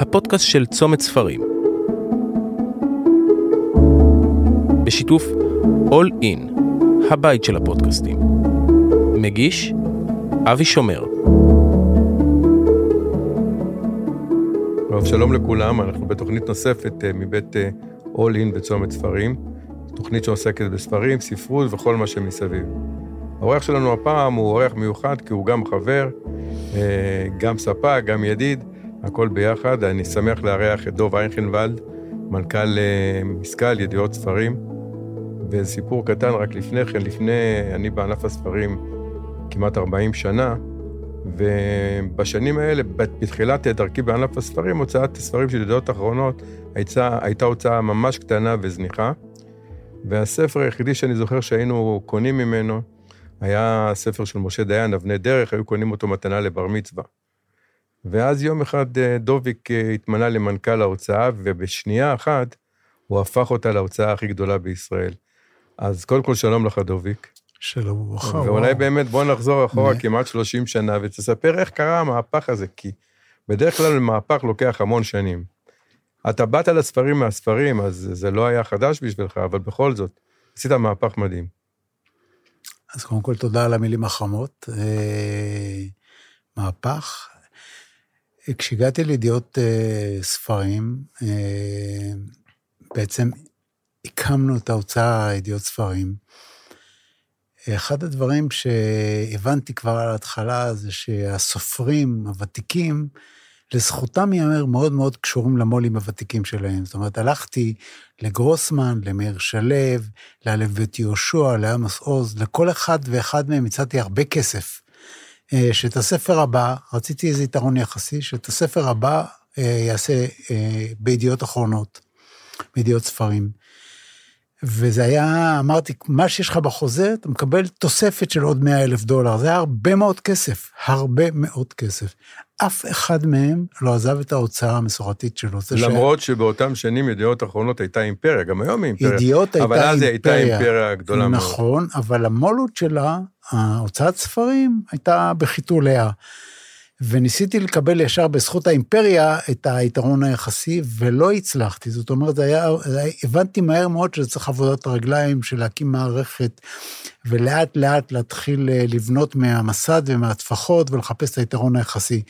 הפודקאסט של צומת ספרים. בשיתוף All In, הבית של הפודקאסטים. מגיש אבי שומר. טוב, שלום לכולם, אנחנו בתוכנית נוספת אה, מבית אה, All In בצומת ספרים, תוכנית שעוסקת בספרים, ספרות וכל מה שמסביב. האורח שלנו הפעם הוא אורח מיוחד כי הוא גם חבר, אה, גם ספק, גם ידיד, הכל ביחד. אני שמח לארח את דוב איינכנוולד, מנכ"ל משכל, ידיעות ספרים. וסיפור קטן רק לפני כן, לפני, אני בענף הספרים כמעט 40 שנה, ובשנים האלה, בתחילת דרכי בענף הספרים, הוצאת הספרים של ידיעות אחרונות הייתה, הייתה הוצאה ממש קטנה וזניחה. והספר היחידי שאני זוכר שהיינו קונים ממנו, היה ספר של משה דיין, אבני דרך, היו קונים אותו מתנה לבר מצווה. ואז יום אחד אה, דוביק אה, התמנה למנכ"ל ההוצאה, ובשנייה אחת הוא הפך אותה להוצאה הכי גדולה בישראל. אז קודם כל, שלום לך, דוביק. שלום וברכה. ואולי באמת בוא נחזור אחורה מ... כמעט 30 שנה ותספר איך קרה המהפך הזה, כי בדרך כלל מהפך לוקח המון שנים. אתה באת לספרים מהספרים, אז זה לא היה חדש בשבילך, אבל בכל זאת, עשית מהפך מדהים. אז קודם כל, תודה על המילים החמות. אה, מהפך. כשהגעתי לידיעות אה, ספרים, אה, בעצם הקמנו את ההוצאה ידיעות ספרים. אחד הדברים שהבנתי כבר על ההתחלה זה שהסופרים הוותיקים, לזכותם ייאמר, מאוד מאוד קשורים למו"לים הוותיקים שלהם. זאת אומרת, הלכתי לגרוסמן, למאיר שלו, לאלף בית יהושע, לעמוס עוז, לכל אחד ואחד מהם הצעתי הרבה כסף. אה, שאת הספר הבא, רציתי איזה יתרון יחסי, שאת הספר הבא אה, יעשה אה, בידיעות אחרונות, בידיעות ספרים. וזה היה, אמרתי, מה שיש לך בחוזה, אתה מקבל תוספת של עוד 100 אלף דולר. זה היה הרבה מאוד כסף, הרבה מאוד כסף. אף אחד מהם לא עזב את ההוצאה המסורתית שלו. למרות ש... שבאותם שנים ידיעות אחרונות הייתה אימפריה, גם היום היא אימפריה. ידיעות הייתה אימפריה. אבל אז היא הייתה אימפריה גדולה נכון, מאוד. נכון, אבל המולות שלה, ההוצאת ספרים, הייתה בחיתוליה. וניסיתי לקבל ישר בזכות האימפריה את היתרון היחסי, ולא הצלחתי. זאת אומרת, היה, הבנתי מהר מאוד שזה צריך עבודת רגליים של להקים מערכת, ולאט לאט להתחיל אה, לבנות מהמסד ומהטפחות ולחפש את היתרון היחסי.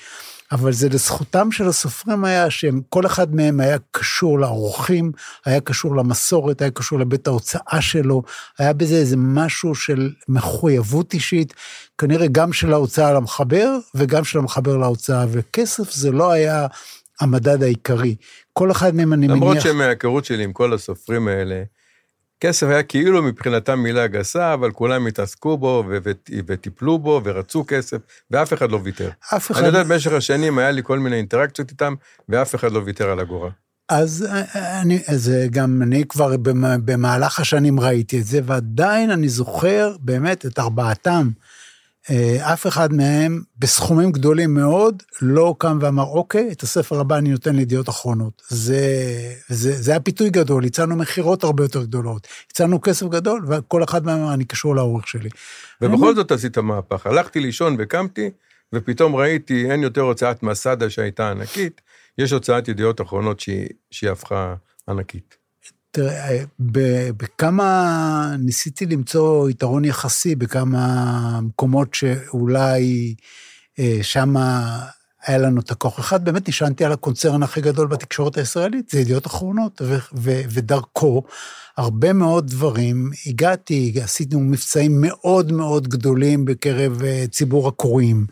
אבל זה לזכותם של הסופרים היה שהם, כל אחד מהם היה קשור לאורחים, היה קשור למסורת, היה קשור לבית ההוצאה שלו, היה בזה איזה משהו של מחויבות אישית, כנראה גם של ההוצאה למחבר וגם של המחבר להוצאה, וכסף זה לא היה המדד העיקרי. כל אחד מהם, אני למרות מניח... למרות שמההיכרות שלי עם כל הסופרים האלה, כסף היה כאילו מבחינתם מילה גסה, אבל כולם התעסקו בו וטיפלו בו ורצו כסף, ואף אחד לא ויתר. אף אחד... אני יודע, במשך השנים היה לי כל מיני אינטראקציות איתם, ואף אחד לא ויתר על אגורה. אז אני, אז גם אני כבר במהלך השנים ראיתי את זה, ועדיין אני זוכר באמת את ארבעתם. אה, אף אחד מהם, בסכומים גדולים מאוד, לא קם ואמר, אוקיי, את הספר הבא אני נותן לידיעות אחרונות. זה, זה, זה היה פיתוי גדול, הצענו מכירות הרבה יותר גדולות, הצענו כסף גדול, וכל אחד מהם אמר, אני קשור לאורך שלי. ובכל זאת עשית מהפך. הלכתי לישון וקמתי, ופתאום ראיתי, אין יותר הוצאת מסדה שהייתה ענקית, יש הוצאת ידיעות אחרונות שהיא, שהיא הפכה ענקית. תראה, בכמה, ניסיתי למצוא יתרון יחסי בכמה מקומות שאולי אה, שם היה לנו את הכוח. אחד, באמת נשענתי על הקונצרן הכי גדול בתקשורת הישראלית, זה ידיעות אחרונות, ו- ו- ודרכו הרבה מאוד דברים. הגעתי, עשינו מבצעים מאוד מאוד גדולים בקרב אה, ציבור הקוראים.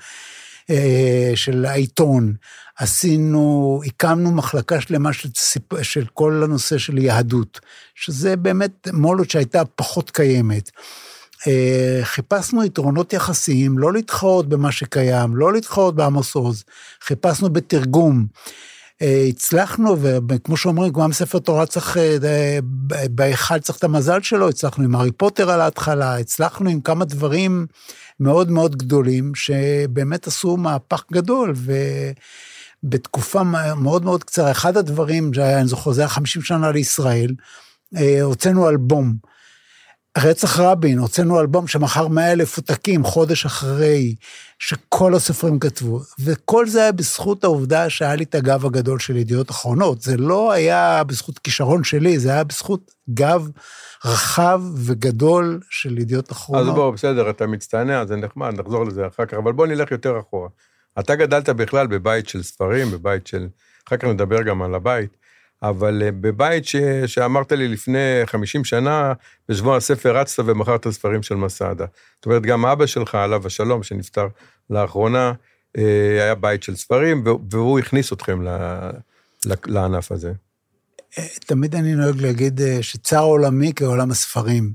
אה, של העיתון, עשינו, הקמנו מחלקה שלמה של, של כל הנושא של יהדות, שזה באמת מולות שהייתה פחות קיימת. אה, חיפשנו יתרונות יחסיים, לא להתחרות במה שקיים, לא להתחרות בעמוס עוז, חיפשנו בתרגום. אה, הצלחנו, וכמו שאומרים, גם ספר תורה צריך, בהיכל צריך את המזל שלו, הצלחנו עם הארי פוטר על ההתחלה, הצלחנו עם כמה דברים מאוד מאוד גדולים, שבאמת עשו מהפך גדול, ובתקופה מאוד מאוד קצרה, אחד הדברים שהיה, אני זוכר, זה היה 50 שנה לישראל, אה, הוצאנו אלבום. רצח רבין, הוצאנו אלבום שמכר 100 אלף עותקים חודש אחרי שכל הסופרים כתבו, וכל זה היה בזכות העובדה שהיה לי את הגב הגדול של ידיעות אחרונות. זה לא היה בזכות כישרון שלי, זה היה בזכות גב רחב וגדול של ידיעות אחרונות. אז בוא, בסדר, אתה מצטנע, זה נחמד, נחזור לזה אחר כך, אבל בוא נלך יותר אחורה. אתה גדלת בכלל בבית של ספרים, בבית של... אחר כך נדבר גם על הבית. אבל אה, בבית ש... שאמרת לי לפני 50 שנה, בשבוע הספר רצת ומכרת ספרים של מסעדה. זאת אומרת, גם אבא שלך, עליו השלום, שנפטר לאחרונה, אה, היה בית של ספרים, והוא הכניס אתכם לענף הזה. תמיד אני נוהג להגיד אה, שצר עולמי כעולם הספרים.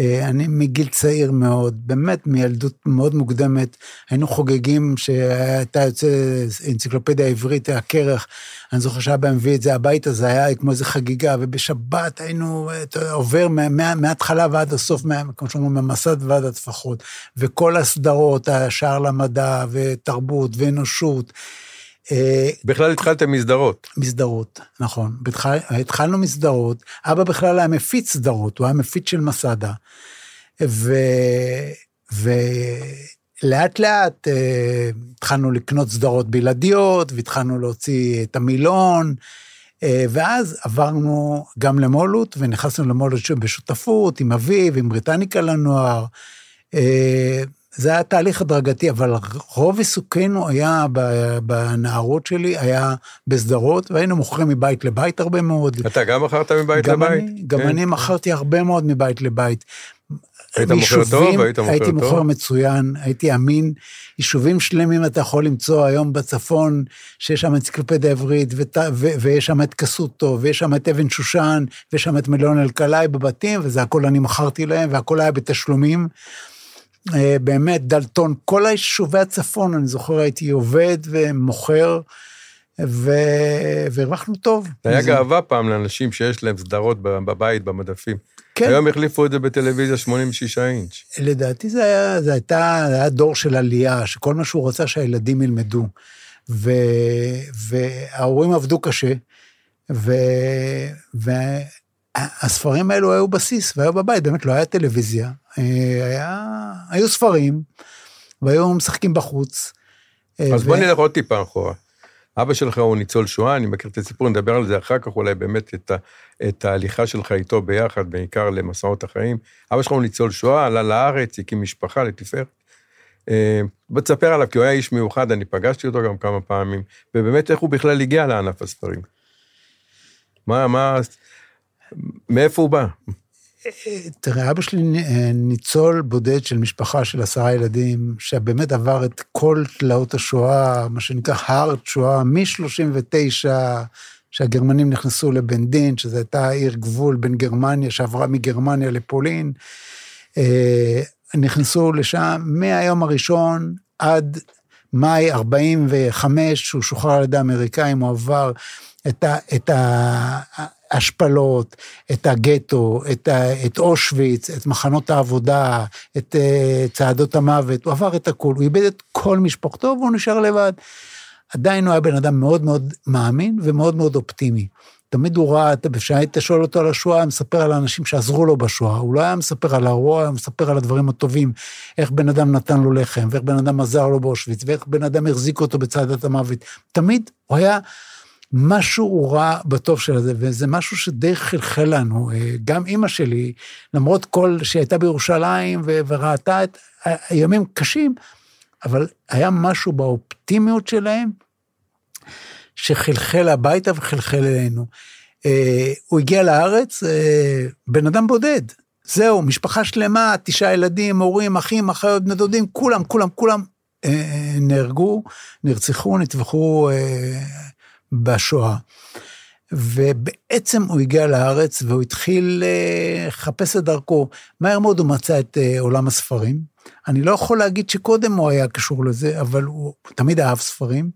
אה, אני מגיל צעיר מאוד, באמת מילדות מאוד מוקדמת, היינו חוגגים שהייתה יוצא אנציקלופדיה עברית, הכרך, אני זוכר שאבא מביא את זה הביתה, זה היה כמו איזה חגיגה, ובשבת היינו, עובר מההתחלה ועד הסוף, כמו שאומרים, מהמסד ועד הטפחות, וכל הסדרות, השער למדע, ותרבות, ואנושות. אה, בכלל התחלתם מסדרות. מסדרות, נכון. בתחל, התחלנו מסדרות, אבא בכלל היה מפיץ סדרות, הוא היה מפיץ של מסדה. ו... ולאט לאט אה, התחלנו לקנות סדרות בלעדיות, והתחלנו להוציא את המילון, אה, ואז עברנו גם למולות, ונכנסנו למולות בשותפות עם אביב, עם בריטניקה לנוער. אה, זה היה תהליך הדרגתי, אבל רוב עיסוקנו היה בנערות שלי, היה בסדרות, והיינו מוכרים מבית לבית הרבה מאוד. אתה גם מכרת מבית גם לבית? אני, גם כן. אני מכרתי הרבה מאוד מבית לבית. היית מוכר טוב? היית מוכר הייתי טוב? מוכר מצוין, הייתי אמין. יישובים שלמים אתה יכול למצוא היום בצפון, שיש שם אנציקלופדיה עברית, ויש שם את קסוטו, ויש שם את אבן שושן, ויש שם את מלון אלקלעי בבתים, וזה הכל אני מכרתי להם, והכל היה בתשלומים. אה, באמת, דלתון, כל היישובי הצפון, אני זוכר, הייתי עובד ומוכר, ו... והרווחנו טוב. זה היה גאווה פעם לאנשים שיש להם סדרות בבית, במדפים. כן. היום החליפו את זה בטלוויזיה 86 אינץ'. לדעתי זה היה, זה הייתה, זה היה דור של עלייה, שכל מה שהוא רצה שהילדים ילמדו. ו... וההורים עבדו קשה, ו... והספרים האלו היו בסיס, והיו בבית, באמת לא היה טלוויזיה, אה, היה, היו ספרים, והיו משחקים בחוץ. אה, אז ו... בוא נלך עוד טיפה אחורה. אבא שלך הוא ניצול שואה, אני מכיר את הסיפור, נדבר על זה אחר כך, אולי באמת את, ה, את ההליכה שלך איתו ביחד, בעיקר למסעות החיים. אבא שלך הוא ניצול שואה, עלה לארץ, הקים משפחה לתפארת. אה, בוא תספר עליו, כי הוא היה איש מיוחד, אני פגשתי אותו גם כמה פעמים, ובאמת איך הוא בכלל הגיע לענף הספרים. מה, מה, מאיפה הוא בא? תראה, אבא שלי ניצול בודד של משפחה של עשרה ילדים, שבאמת עבר את כל תלאות השואה, מה שנקרא הארד שואה, מ-39, שהגרמנים נכנסו לבן דין, שזו הייתה עיר גבול בין גרמניה, שעברה מגרמניה לפולין. אה, נכנסו לשם מהיום הראשון עד מאי 45, שהוא שוחרר על ידי האמריקאים, הוא עבר את ה... את ה השפלות, את הגטו, את, את אושוויץ, את מחנות העבודה, את uh, צעדות המוות, הוא עבר את הכול, הוא איבד את כל משפחתו והוא נשאר לבד. עדיין הוא היה בן אדם מאוד מאוד מאמין ומאוד מאוד אופטימי. תמיד הוא ראה, כשהיית שואל אותו על השואה, היה מספר על האנשים שעזרו לו בשואה, הוא לא היה מספר על הרוע, היה מספר על הדברים הטובים, איך בן אדם נתן לו לחם, ואיך בן אדם עזר לו באושוויץ, ואיך בן אדם החזיק אותו בצעדת המוות. תמיד הוא היה משהו רע בטוב של זה, וזה משהו שדי חלחל לנו. אה, גם אימא שלי, למרות כל שהייתה בירושלים וראתה את הימים קשים, אבל היה משהו באופטימיות שלהם שחלחל הביתה וחלחל אלינו. אה, הוא הגיע לארץ, אה, בן אדם בודד. זהו, משפחה שלמה, תשעה ילדים, הורים, אחים, אחיות, בני דודים, כולם, כולם, כולם נהרגו, נרצחו, נטבחו בשואה. ובעצם הוא הגיע לארץ והוא התחיל אה, לחפש את דרכו. מהר מאוד הוא מצא את אה, עולם הספרים. אני לא יכול להגיד שקודם הוא היה קשור לזה, אבל הוא תמיד אהב ספרים.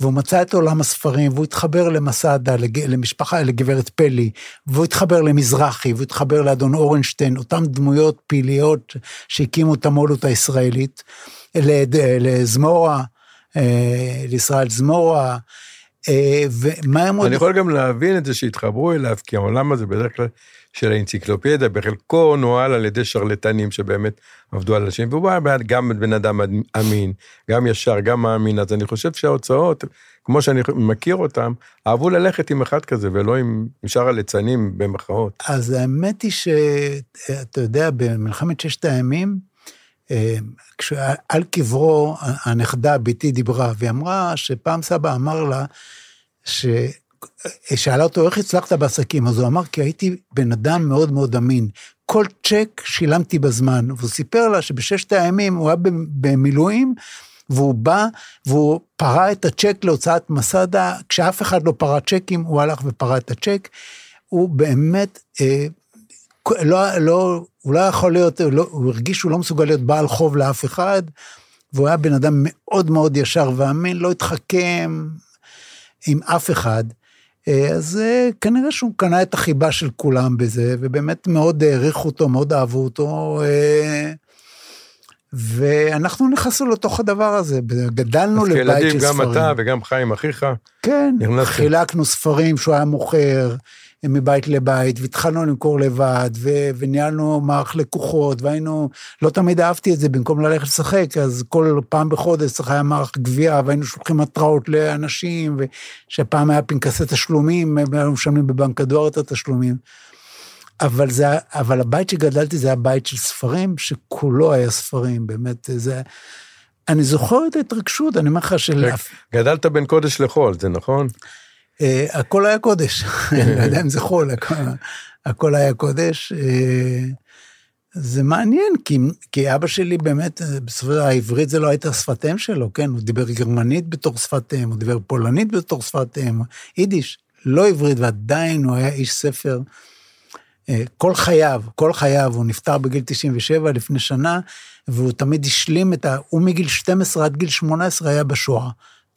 והוא מצא את עולם הספרים, והוא התחבר למסעדה, למשפחה, לגברת פלי, והוא התחבר למזרחי, והוא התחבר לאדון אורנשטיין, אותן דמויות פעיליות שהקימו את המולות הישראלית, לזמורה, אה, לישראל זמורה, ומה הם עוד... אני יכול גם להבין את זה שהתחברו אליו, כי העולם הזה בדרך כלל של האנציקלופדיה, בחלקו נוהל על ידי שרלטנים שבאמת עבדו על אנשים, והוא היה גם בן אדם אמין, גם ישר, גם מאמין, אז אני חושב שההוצאות, כמו שאני מכיר אותם, אהבו ללכת עם אחד כזה, ולא עם, שאר הליצנים במחאות. אז האמת היא שאתה יודע, במלחמת ששת הימים, אה, כשעל קברו הנכדה בתי דיברה, והיא אמרה שפעם סבא אמר לה, ש... שאלה אותו, איך הצלחת בעסקים? אז הוא אמר, כי הייתי בן אדם מאוד מאוד אמין. כל צ'ק שילמתי בזמן. והוא סיפר לה שבששת הימים הוא היה במילואים, והוא בא והוא פרע את הצ'ק להוצאת מסדה, כשאף אחד לא פרע צ'קים, הוא הלך ופרע את הצ'ק. הוא באמת, אה, לא, לא, הוא לא יכול להיות, הוא, לא, הוא הרגיש שהוא לא מסוגל להיות בעל חוב לאף אחד, והוא היה בן אדם מאוד מאוד ישר ואמין, לא התחכם עם אף אחד. אה, אז אה, כנראה שהוא קנה את החיבה של כולם בזה, ובאמת מאוד העריכו אותו, מאוד אהבו אותו. אה, ואנחנו נכנסנו לתוך הדבר הזה, גדלנו לבית של ספרים. אז כילדים, גם אתה וגם חיים אחיך. כן, חילקנו ספרים שהוא היה מוכר. מבית לבית, והתחלנו למכור לבד, ו- וניהלנו מערך לקוחות, והיינו, לא תמיד אהבתי את זה, במקום ללכת לשחק, אז כל פעם בחודש צריך היה מערך גבייה, והיינו שולחים התראות לאנשים, ושפעם היה פנקסי תשלומים, והיינו משלמים בבנק הדואר את התשלומים. אבל, זה, אבל הבית שגדלתי זה היה בית של ספרים, שכולו היה ספרים, באמת, זה... אני זוכר את ההתרגשות, אני אומר לך של... גדלת בין קודש לחול, זה נכון? אה, הכל היה קודש, אני לא יודע אם זה חול, הכל היה קודש. אה, זה מעניין, כי, כי אבא שלי באמת, בסופו של דבר העברית זה לא הייתה שפת אם שלו, כן? הוא דיבר גרמנית בתור שפת אם, הוא דיבר פולנית בתור שפת אם, יידיש, לא עברית, ועדיין הוא היה איש ספר. אה, כל חייו, כל חייו, הוא נפטר בגיל 97 לפני שנה, והוא תמיד השלים את ה... הוא מגיל 12 עד גיל 18 היה בשואה.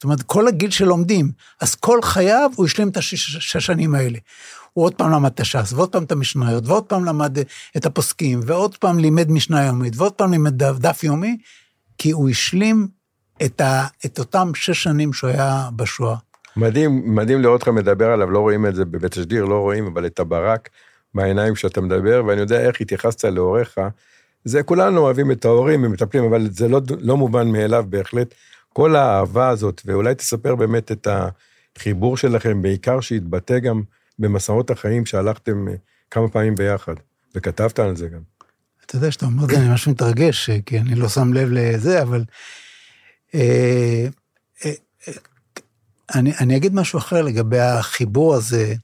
אומרת, כל הגיל שלומדים, אז כל חייו הוא השלים את השש השנים האלה. הוא עוד פעם למד את הש"ס, ועוד פעם את המשניות, ועוד פעם למד את הפוסקים, ועוד פעם לימד משנה יומית, ועוד פעם לימד דף, דף יומי, כי הוא השלים את, ה, את אותם שש שנים שהוא היה בשואה. מדהים, מדהים לראות אותך מדבר עליו, לא רואים את זה בבית השדיר, לא רואים, אבל את הברק בעיניים כשאתה מדבר, ואני יודע איך התייחסת להוריך. זה כולנו אוהבים את ההורים ומטפלים, אבל זה לא, לא מובן מאליו בהחלט. כל האהבה הזאת, ואולי תספר באמת את החיבור שלכם, בעיקר שהתבטא גם במסעות החיים שהלכתם אה, כמה פעמים ביחד, וכתבת על זה גם. אתה יודע שאתה אומר את זה, אני ממש מתרגש, אה, כי אני לא שם לב לזה, אבל... אה, אני, אני אגיד משהו אחר לגבי החיבור הזה,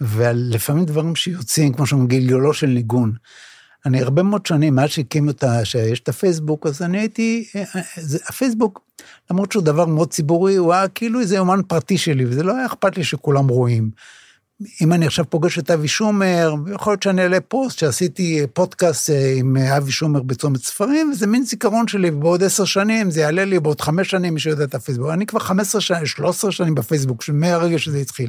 ולפעמים דברים שיוצאים, כמו שאומרים, גלגולו של ניגון. אני הרבה מאוד שנים, מאז שהקימו את ה... שיש את הפייסבוק, אז אני הייתי... זה, הפייסבוק, למרות שהוא דבר מאוד ציבורי, הוא היה כאילו איזה יומן פרטי שלי, וזה לא היה אכפת לי שכולם רואים. אם אני עכשיו פוגש את אבי שומר, יכול להיות שאני אעלה פוסט שעשיתי פודקאסט אה, עם אבי שומר בצומת ספרים, וזה מין זיכרון שלי, ובעוד עשר שנים זה יעלה לי, בעוד חמש שנים מי שיודע את הפייסבוק. אני כבר 15 שנים, 13 שנים בפייסבוק, מהרגע שזה התחיל.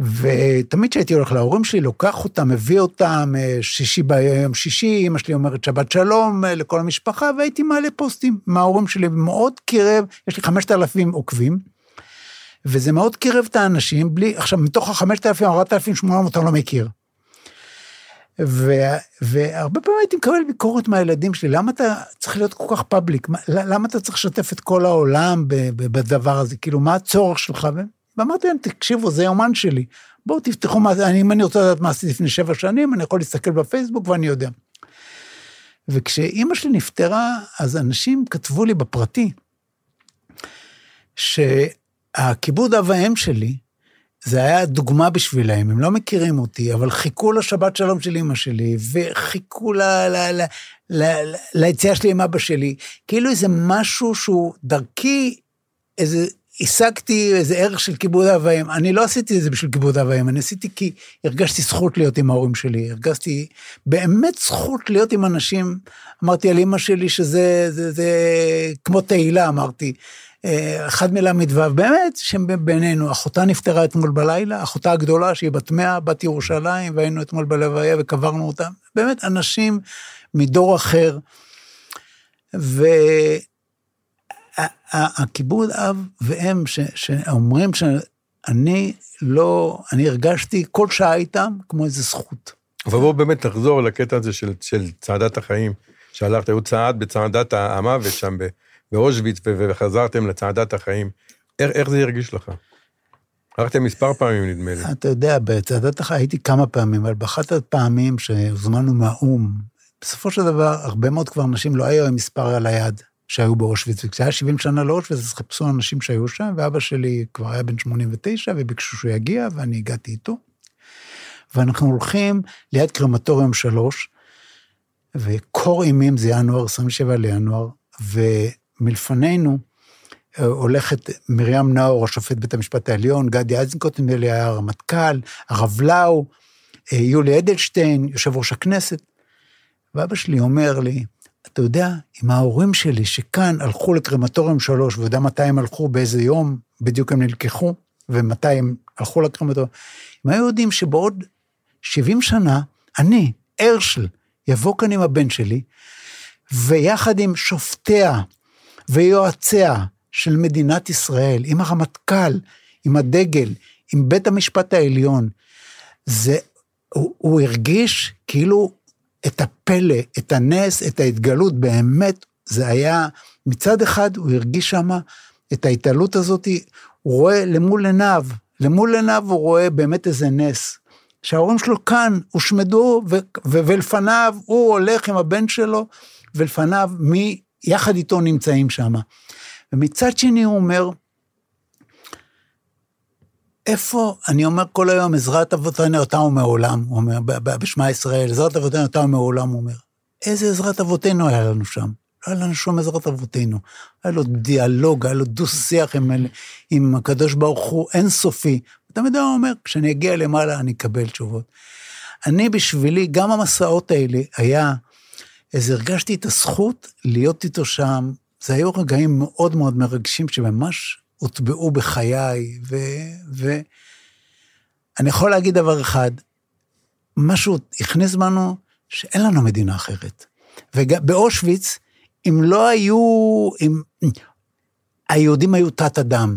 ותמיד כשהייתי הולך להורים שלי, לוקח אותם, מביא אותם, אה, שישי ביום שישי, אמא שלי אומרת שבת שלום אה, לכל המשפחה, והייתי מעלה פוסטים מההורים שלי, מאוד קירב, יש לי 5,000 עוקבים, וזה מאוד קירב את האנשים, בלי, עכשיו, מתוך ה-5,000, 4,800 אני לא מכיר. ו, והרבה פעמים הייתי מקבל ביקורת מהילדים שלי, למה אתה צריך להיות כל כך פאבליק? למה אתה צריך לשתף את כל העולם בדבר הזה? כאילו, מה הצורך שלך? ואמרתי להם, תקשיבו, זה יומן שלי. בואו תפתחו מה זה, אם אני רוצה לדעת מה עשיתי לפני שבע שנים, אני יכול להסתכל בפייסבוק ואני יודע. וכשאימא שלי נפטרה, אז אנשים כתבו לי בפרטי, שהכיבוד אב האם שלי, זה היה דוגמה בשבילם, הם לא מכירים אותי, אבל חיכו לשבת שלום של אימא שלי, וחיכו ל, ל, ל, ליציאה שלי עם אבא שלי, כאילו איזה משהו שהוא דרכי, איזה השגתי איזה ערך של כיבוד אב ואם. אני לא עשיתי את זה בשביל כיבוד אב ואם, אני עשיתי כי הרגשתי זכות להיות עם ההורים שלי, הרגשתי באמת זכות להיות עם אנשים. אמרתי על אמא שלי שזה זה, זה, כמו תהילה, אמרתי. אה, אחד מל"ו, באמת, שבינינו, אחותה נפטרה אתמול בלילה, אחותה הגדולה, שהיא בת מאה, בת ירושלים, והיינו אתמול בלוויה וקברנו אותה. באמת, אנשים מדור אחר. ו... הכיבוד אב ואם ש, שאומרים שאני לא, אני הרגשתי כל שעה איתם כמו איזה זכות. אבל בואו באמת נחזור לקטע הזה של, של צעדת החיים, שהלכת, היו צעד בצעדת המוות שם באושוויץ, וחזרתם לצעדת החיים. איך, איך זה הרגיש לך? הלכתם מספר פעמים, נדמה לי. אתה יודע, בצעדת החיים הייתי כמה פעמים, אבל באחת הפעמים שהוזמנו מהאו"ם, בסופו של דבר, הרבה מאוד כבר אנשים לא היו עם מספר על היד שהיו באושוויץ, וכשהיה 70 שנה לאושוויץ, אז חיפשו אנשים שהיו שם, ואבא שלי כבר היה בן 89, וביקשו שהוא יגיע, ואני הגעתי איתו. ואנחנו הולכים ליד קרמטוריום 3, וקור אימים זה ינואר, 27 לינואר, ומלפנינו אה, הולכת מרים נאור, השופט בית המשפט העליון, גדי איזנקוט, נדמה לי היה הרמטכ"ל, הרב לאו, אה, יולי אדלשטיין, יושב ראש הכנסת. ואבא שלי אומר לי, אתה יודע, אם ההורים שלי שכאן הלכו לקרמטוריום 3, ויודע מתי הם הלכו, באיזה יום בדיוק הם נלקחו, ומתי הם הלכו לקרמטוריום, אם היו יודעים שבעוד 70 שנה, אני, הרשל, יבוא כאן עם הבן שלי, ויחד עם שופטיה ויועציה של מדינת ישראל, עם הרמטכ"ל, עם הדגל, עם בית המשפט העליון, זה, הוא, הוא הרגיש כאילו את הפלא, את הנס, את ההתגלות, באמת, זה היה, מצד אחד הוא הרגיש שם את ההתעלות הזאת, הוא רואה למול עיניו, למול עיניו הוא רואה באמת איזה נס. שההורים שלו כאן הושמדו, ולפניו הוא הולך עם הבן שלו, ולפניו מי יחד איתו נמצאים שם. ומצד שני הוא אומר, איפה, אני אומר כל היום, עזרת אבותינו אותה ומעולם, הוא אומר, בשמע ישראל, עזרת אבותינו אותה ומעולם, הוא אומר. איזה עזרת אבותינו היה לנו שם? לא היה לנו שום עזרת אבותינו. היה לו דיאלוג, היה לו דו-שיח עם, עם הקדוש ברוך הוא אינסופי. תמיד הוא אומר, כשאני אגיע למעלה אני אקבל תשובות. אני בשבילי, גם המסעות האלה היה, אז הרגשתי את הזכות להיות איתו שם. זה היו רגעים מאוד מאוד מרגשים שממש הוטבעו בחיי, ו... ו... אני יכול להגיד דבר אחד, משהו הכניס בנו שאין לנו מדינה אחרת. ובאושוויץ, אם לא היו, אם היהודים היו תת אדם,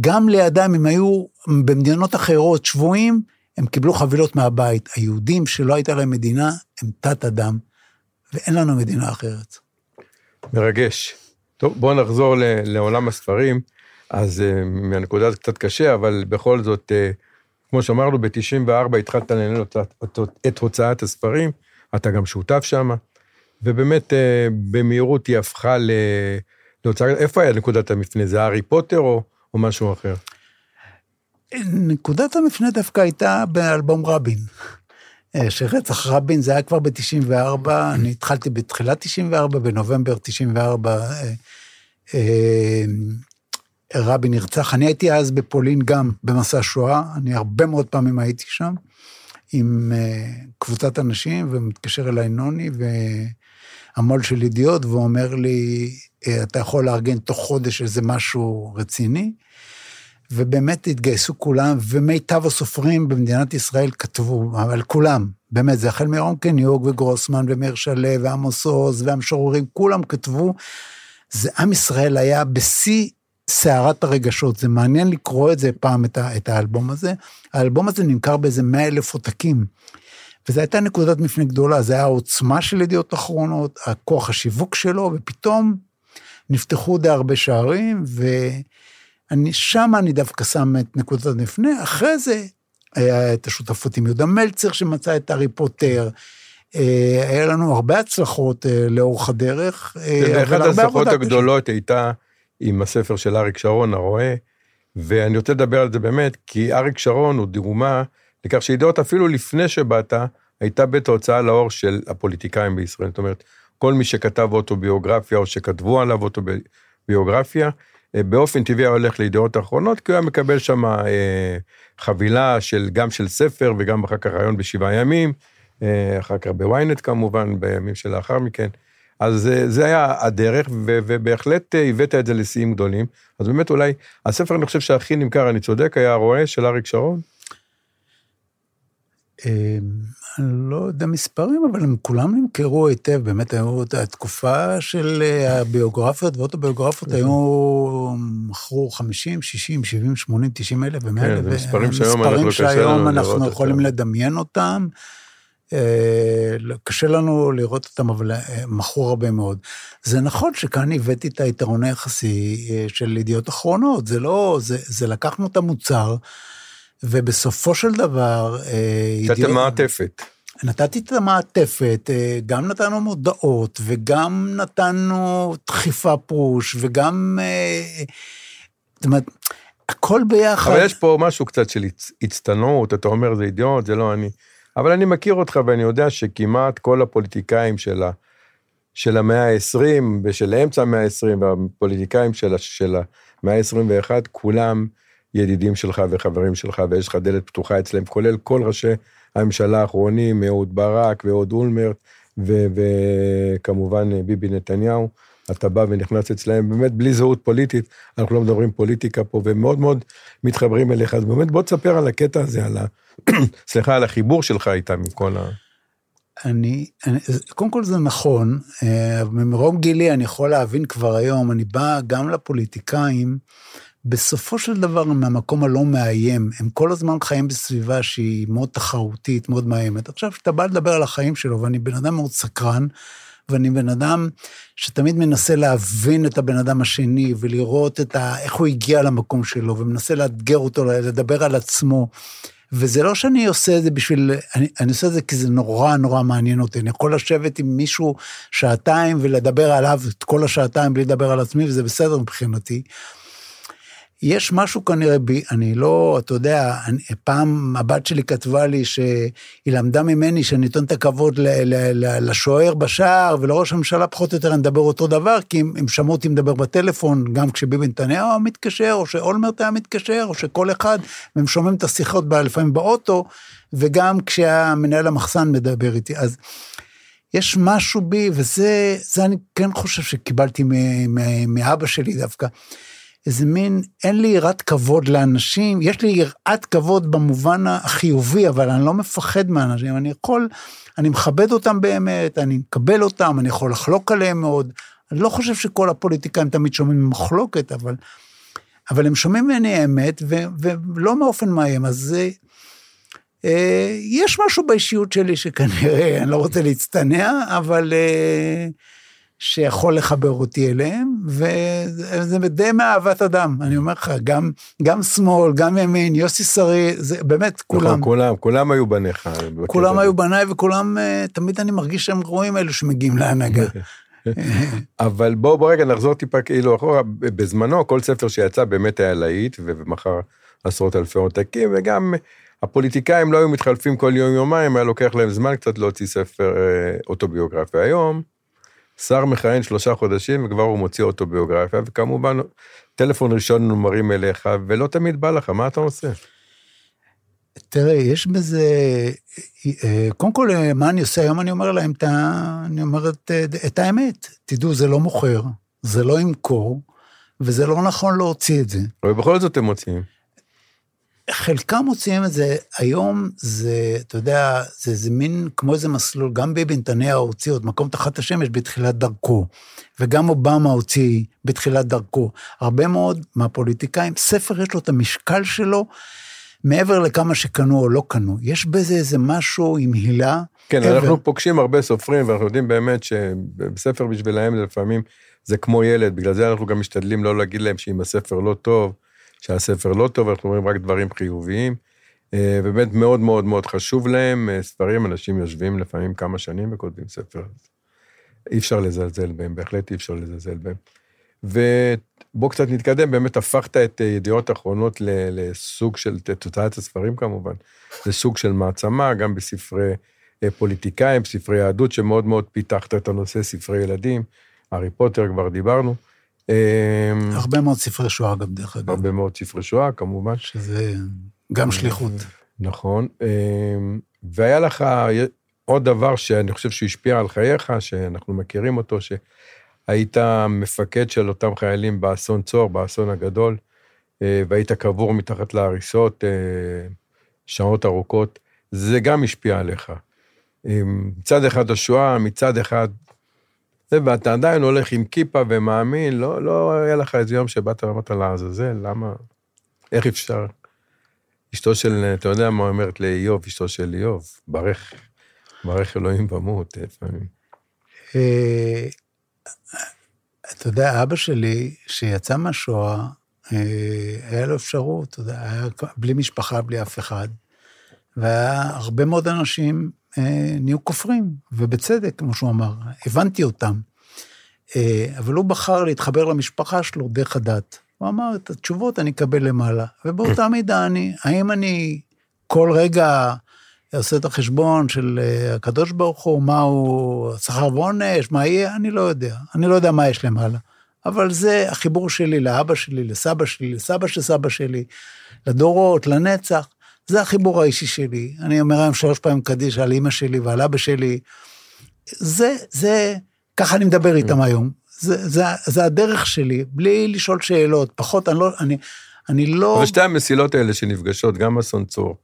גם לידם, אם היו במדינות אחרות שבויים, הם קיבלו חבילות מהבית. היהודים שלא הייתה להם מדינה, הם תת אדם, ואין לנו מדינה אחרת. מרגש. טוב, בואו נחזור לעולם הספרים. אז uh, מהנקודה זה קצת קשה, אבל בכל זאת, uh, כמו שאמרנו, ב-94 התחלת לנהל את הוצאת הספרים, אתה גם שותף שם, ובאמת, uh, במהירות היא הפכה להוצאה, איפה היה נקודת המפנה? זה הארי פוטר או, או משהו אחר? נקודת המפנה דווקא הייתה באלבום רבין. שרצח רבין זה היה כבר ב-94, אני התחלתי בתחילת 94, בנובמבר 94, רבין נרצח. אני הייתי אז בפולין גם במסע שואה, אני הרבה מאוד פעמים הייתי שם עם uh, קבוצת אנשים, ומתקשר אליי נוני והמו"ל של ידיעות, ואומר לי, אה, אתה יכול לארגן תוך חודש איזה משהו רציני. ובאמת התגייסו כולם, ומיטב הסופרים במדינת ישראל כתבו, אבל כולם, באמת, זה החל מרון קניוג וגרוסמן ומאיר שלו ועמוס עוז והמשוררים, כולם כתבו. זה עם ישראל היה בשיא סערת הרגשות. זה מעניין לקרוא את זה פעם, את, ה, את האלבום הזה. האלבום הזה נמכר באיזה 100 אלף עותקים. וזו הייתה נקודת מפנה גדולה, זה היה העוצמה של ידיעות אחרונות, הכוח השיווק שלו, ופתאום נפתחו די הרבה שערים, ושם אני דווקא שם את נקודת המפנה. אחרי זה היה את השותפות עם יהודה מלצר, שמצא את הארי פוטר. אה, היה לנו הרבה הצלחות אה, לאורך הדרך. ואחת ההצלחות הגדולות הייתה עם הספר של אריק שרון, הרועה, ואני רוצה לדבר על זה באמת, כי אריק שרון הוא דוגמה לכך שידיעות אפילו לפני שבאת, הייתה בית ההוצאה לאור של הפוליטיקאים בישראל. זאת אומרת, כל מי שכתב אוטוביוגרפיה או שכתבו עליו אוטוביוגרפיה, אה, באופן טבעי היה הולך לידיעות האחרונות, כי הוא היה מקבל שם אה, חבילה של, גם של ספר וגם אחר כך רעיון בשבעה ימים, אה, אחר כך בוויינט כמובן, בימים שלאחר מכן. אז אה, זה היה הדרך, ובהחלט אה, הבאת את זה לשיאים גדולים. אז באמת אולי, הספר, אני חושב שהכי נמכר, אני צודק, היה הרועה של אריק שרון? אה, אני לא יודע מספרים, אבל הם כולם נמכרו היטב, באמת היו, התקופה של אה, הביוגרפיות ואוטוביוגרפיות היו, מכרו 50, 60, 70, 80, 90 אלף ו-100 אלף. כן, זה מספרים שהיום אנחנו קשה שהיום אנחנו יכולים. לדמיין אותם. אה, קשה לנו לראות אותם, אבל אה, מכרו הרבה מאוד. זה נכון שכאן הבאתי את היתרון היחסי אה, של ידיעות אחרונות, זה לא, זה, זה לקחנו את המוצר, ובסופו של דבר... אה, נתתם מעטפת. נתתי את המעטפת, גם נתנו מודעות, וגם נתנו דחיפה פרוש, וגם... זאת אומרת, הכל ביחד. אבל יש פה משהו קצת של הצ- הצטנעות, אתה אומר זה אידיוט, זה לא אני. אבל אני מכיר אותך ואני יודע שכמעט כל הפוליטיקאים של, ה, של המאה ה-20 ושל אמצע המאה ה-20 והפוליטיקאים של, ה- של המאה ה-21, כולם ידידים שלך וחברים שלך ויש לך דלת פתוחה אצלם, כולל כל ראשי הממשלה האחרונים, אהוד ברק ואהוד אולמרט וכמובן ביבי נתניהו. אתה בא ונכנס אצלהם, באמת בלי זהות פוליטית, אנחנו לא מדברים פוליטיקה פה, והם מאוד מאוד מתחברים אליך, אז באמת בוא תספר על הקטע הזה, על ה... סליחה, על החיבור שלך איתם, עם כל ה... אני, אני, קודם כל זה נכון, אה, ממרום גילי אני יכול להבין כבר היום, אני בא גם לפוליטיקאים, בסופו של דבר הם מהמקום הלא מאיים, הם כל הזמן חיים בסביבה שהיא מאוד תחרותית, מאוד מאיימת. עכשיו, כשאתה בא לדבר על החיים שלו, ואני בן אדם מאוד סקרן, ואני בן אדם שתמיד מנסה להבין את הבן אדם השני, ולראות את ה, איך הוא הגיע למקום שלו, ומנסה לאתגר אותו, לדבר על עצמו. וזה לא שאני עושה את זה בשביל, אני, אני עושה את זה כי זה נורא נורא מעניין אותי. אני יכול לשבת עם מישהו שעתיים ולדבר עליו את כל השעתיים בלי לדבר על עצמי, וזה בסדר מבחינתי. יש משהו כנראה בי, אני לא, אתה יודע, אני, פעם הבת שלי כתבה לי שהיא למדה ממני שאני נותן את הכבוד ל, ל, ל, לשוער בשער ולראש הממשלה פחות או יותר אני מדבר אותו דבר, כי הם, הם שמעו אותי מדבר בטלפון, גם כשביבי נתניהו מתקשר, או שאולמרט היה מתקשר, או שכל אחד, והם שומעים את השיחות לפעמים באוטו, וגם כשהמנהל המחסן מדבר איתי. אז יש משהו בי, וזה זה אני כן חושב שקיבלתי מאבא שלי דווקא. איזה מין, אין לי יראת כבוד לאנשים, יש לי יראת כבוד במובן החיובי, אבל אני לא מפחד מאנשים, אני יכול, אני מכבד אותם באמת, אני מקבל אותם, אני יכול לחלוק עליהם מאוד. אני לא חושב שכל הפוליטיקאים תמיד שומעים מחלוקת, אבל, אבל הם שומעים ממני אמת, ו, ולא מאופן מאיים, אז זה... אה, יש משהו באישיות שלי שכנראה, אני לא רוצה להצטנע, אבל אה, שיכול לחבר אותי אליהם, וזה די מאהבת אדם, אני אומר לך, גם, גם שמאל, גם ימין, יוסי שרי, זה באמת כולם. נכון, כולם, כולם היו בניך. כולם היו. בניי וכולם, אה, תמיד אני מרגיש שהם רואים אלו שמגיעים להנהגה. אבל בוא, בוא רגע נחזור טיפה כאילו אחורה, בזמנו כל ספר שיצא באמת היה להיט, ומכר עשרות אלפי עותקים, וגם הפוליטיקאים לא היו מתחלפים כל יום יומיים, היה לוקח להם זמן קצת להוציא ספר אה, אוטוביוגרפיה. היום, שר מכהן שלושה חודשים וכבר הוא מוציא אוטוביוגרפיה, וכמובן טלפון ראשון נומרים אליך, ולא תמיד בא לך, מה אתה עושה? תראה, יש בזה, אה, קודם כל, אה, מה אני עושה היום? אני אומר להם, ה- אני אומר את, אה, את האמת. תדעו, זה לא מוכר, זה לא ימכור, וזה לא נכון להוציא את זה. אבל בכל זאת הם מוציאים. חלקם מוציאים את זה, היום זה, אתה יודע, זה, זה מין כמו איזה מסלול, גם ביבי נתניהו הוציא עוד מקום תחת השמש בתחילת דרכו, וגם אובמה הוציא בתחילת דרכו. הרבה מאוד מהפוליטיקאים, ספר יש לו את המשקל שלו, מעבר לכמה שקנו או לא קנו. יש בזה איזה משהו עם הילה. כן, עבר. אנחנו פוגשים הרבה סופרים, ואנחנו יודעים באמת שבספר בשבילהם לפעמים זה כמו ילד, בגלל זה אנחנו גם משתדלים לא להגיד להם שאם הספר לא טוב, שהספר לא טוב, אנחנו אומרים רק דברים חיוביים. אה, באמת מאוד מאוד מאוד חשוב להם, אה, ספרים, אנשים יושבים לפעמים כמה שנים וכותבים ספר. אי אפשר לזלזל בהם, בהחלט אי אפשר לזלזל בהם. ובוא קצת נתקדם, באמת הפכת את אה, ידיעות אחרונות לסוג של, את תוצאת הספרים כמובן, לסוג של מעצמה, גם בספרי פוליטיקאים, ספרי יהדות, שמאוד מאוד פיתחת את הנושא, ספרי ילדים, הארי פוטר, כבר דיברנו. אה, הרבה מאוד ספרי שואה גם, דרך אגב, הרבה מאוד ספרי שואה, כמובן. שזה גם שליחות. נכון. אה, והיה לך עוד דבר שאני חושב שהשפיע על חייך, שאנחנו מכירים אותו, שהיית מפקד של אותם חיילים באסון צור, באסון הגדול, אה, והיית קבור מתחת להריסות אה, שעות ארוכות. זה גם השפיע עליך. מצד אחד השואה, מצד אחד... זה, ואתה עדיין הולך עם כיפה ומאמין, לא, לא היה לך איזה יום שבאת ואמרת לעזאזל, למה? איך אפשר? אשתו של, אתה יודע מה אומרת לאיוב, אשתו של איוב, ברך, ברך אלוהים במות לפעמים. אה, אתה יודע, אבא שלי, שיצא מהשואה, אה, היה לו אפשרות, אתה יודע, היה בלי משפחה, בלי אף אחד, והיה הרבה מאוד אנשים נהיו כופרים, ובצדק, כמו שהוא אמר, הבנתי אותם. אבל הוא בחר להתחבר למשפחה שלו דרך הדת. הוא אמר, את התשובות אני אקבל למעלה. ובאותה מידה אני, האם אני כל רגע עושה את החשבון של אה, הקדוש ברוך הוא, מהו שכר ועונש, מה יהיה, אני לא יודע. אני לא יודע מה יש למעלה. אבל זה החיבור שלי לאבא שלי, לסבא שלי, לסבא של סבא שלי, לדורות, לנצח. זה החיבור האישי שלי. אני אומר היום שלוש פעמים קדיש על אימא שלי ועל אבא שלי. זה, זה, ככה אני מדבר איתם היום. זה, זה, זה הדרך שלי, בלי לשאול שאלות, פחות, אני לא, אני, אני לא... אבל שתי המסילות האלה שנפגשות, גם אסון צור,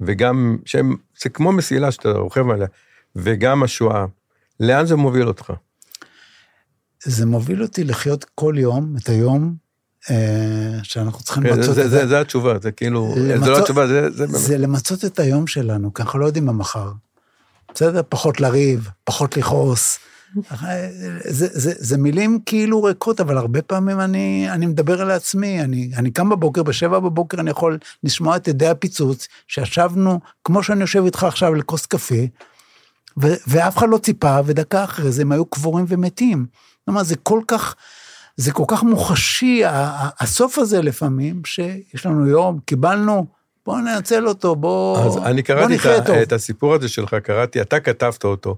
וגם, שהם, זה כמו מסילה שאתה רוכב עליה, וגם השואה, לאן זה מוביל אותך? זה מוביל אותי לחיות כל יום, את היום שאנחנו צריכים כן, למצות זה, את זה. זה התשובה, זה כאילו, למצות, זה לא התשובה, זה... זה, זה למצות את היום שלנו, כי אנחנו לא יודעים מה מחר. בסדר? פחות לריב, פחות לכעוס. זה, זה, זה מילים כאילו ריקות, אבל הרבה פעמים אני, אני מדבר על עצמי. אני, אני קם בבוקר, בשבע בבוקר אני יכול לשמוע את ידי הפיצוץ, שישבנו, כמו שאני יושב איתך עכשיו לכוס קפה, ו, ואף אחד לא ציפה, ודקה אחרי זה הם היו קבורים ומתים. כלומר, זה כל כך, זה כל כך מוחשי, הסוף הזה לפעמים, שיש לנו יום, קיבלנו, בואו ננצל אותו, בואו נחיה טוב. אז אני קראתי את, את הסיפור הזה שלך, קראתי, אתה כתבת אותו.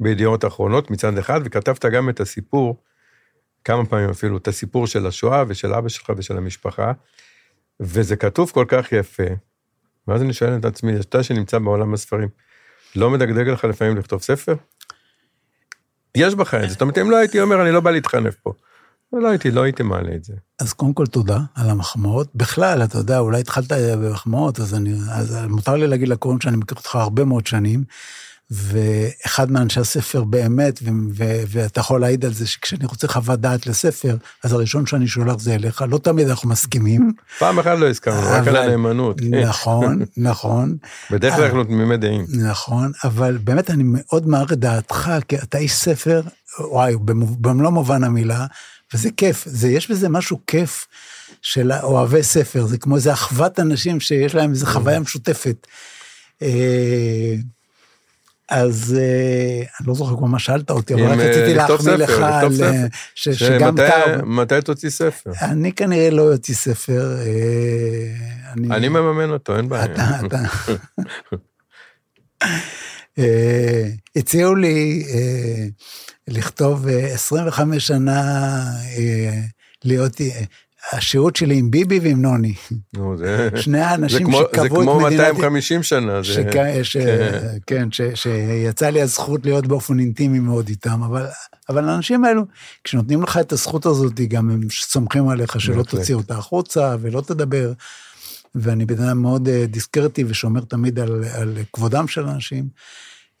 בידיעות אחרונות מצד אחד, וכתבת גם את הסיפור, כמה פעמים אפילו, את הסיפור של השואה ושל אבא שלך ושל המשפחה, וזה כתוב כל כך יפה. ואז אני שואל את עצמי, אתה שנמצא בעולם הספרים, לא מדגדג לך לפעמים לכתוב ספר? יש בך את זה. זאת אומרת, אם לא הייתי אומר, אני לא בא להתחנף פה. לא הייתי, לא הייתי מעלה את זה. אז קודם כל תודה על המחמאות. בכלל, אתה יודע, אולי התחלת במחמאות, אז, אני, אז מותר לי להגיד לקוראים שאני מכיר אותך הרבה מאוד שנים, ואחד מאנשי הספר באמת, ו- ו- ואתה יכול להעיד על זה שכשאני רוצה חוות דעת לספר, אז הראשון שאני שולח זה אליך, לא תמיד אנחנו מסכימים. פעם אחת לא הסכמנו, רק על הנאמנות. נכון, נכון. בדרך כלל אנחנו תמימי דעים. נכון, אבל באמת אני מאוד מעריך את דעתך, כי אתה איש ספר, וואי, במלוא מובן המילה, וזה כיף, זה, יש בזה משהו כיף של אוהבי ספר, זה כמו איזה אחוות אנשים שיש להם איזו חוויה משותפת. אה, אז אה, אני לא זוכר כבר מה שאלת אותי, אבל רק אה, רציתי להחמיא לך על... שגם אתה... מתי תוציא ספר? אני כנראה לא אוציא ספר. אני מממן אותו, אין בעיה. אתה, אתה. הציעו לי לכתוב 25 שנה להיות השהות שלי עם ביבי ועם נוני. נו, זה... שני האנשים שקבעו את מדינת... זה כמו 250 שנה. זה... שכ... ש... כן, כן ש... שיצא לי הזכות להיות באופן אינטימי מאוד איתם, אבל, אבל האנשים האלו, כשנותנים לך את הזכות הזאת, גם הם סומכים עליך שלא תוציא אותה החוצה ולא תדבר. ואני בן אדם מאוד אה, דיסקרטי ושומר תמיד על, על כבודם של אנשים.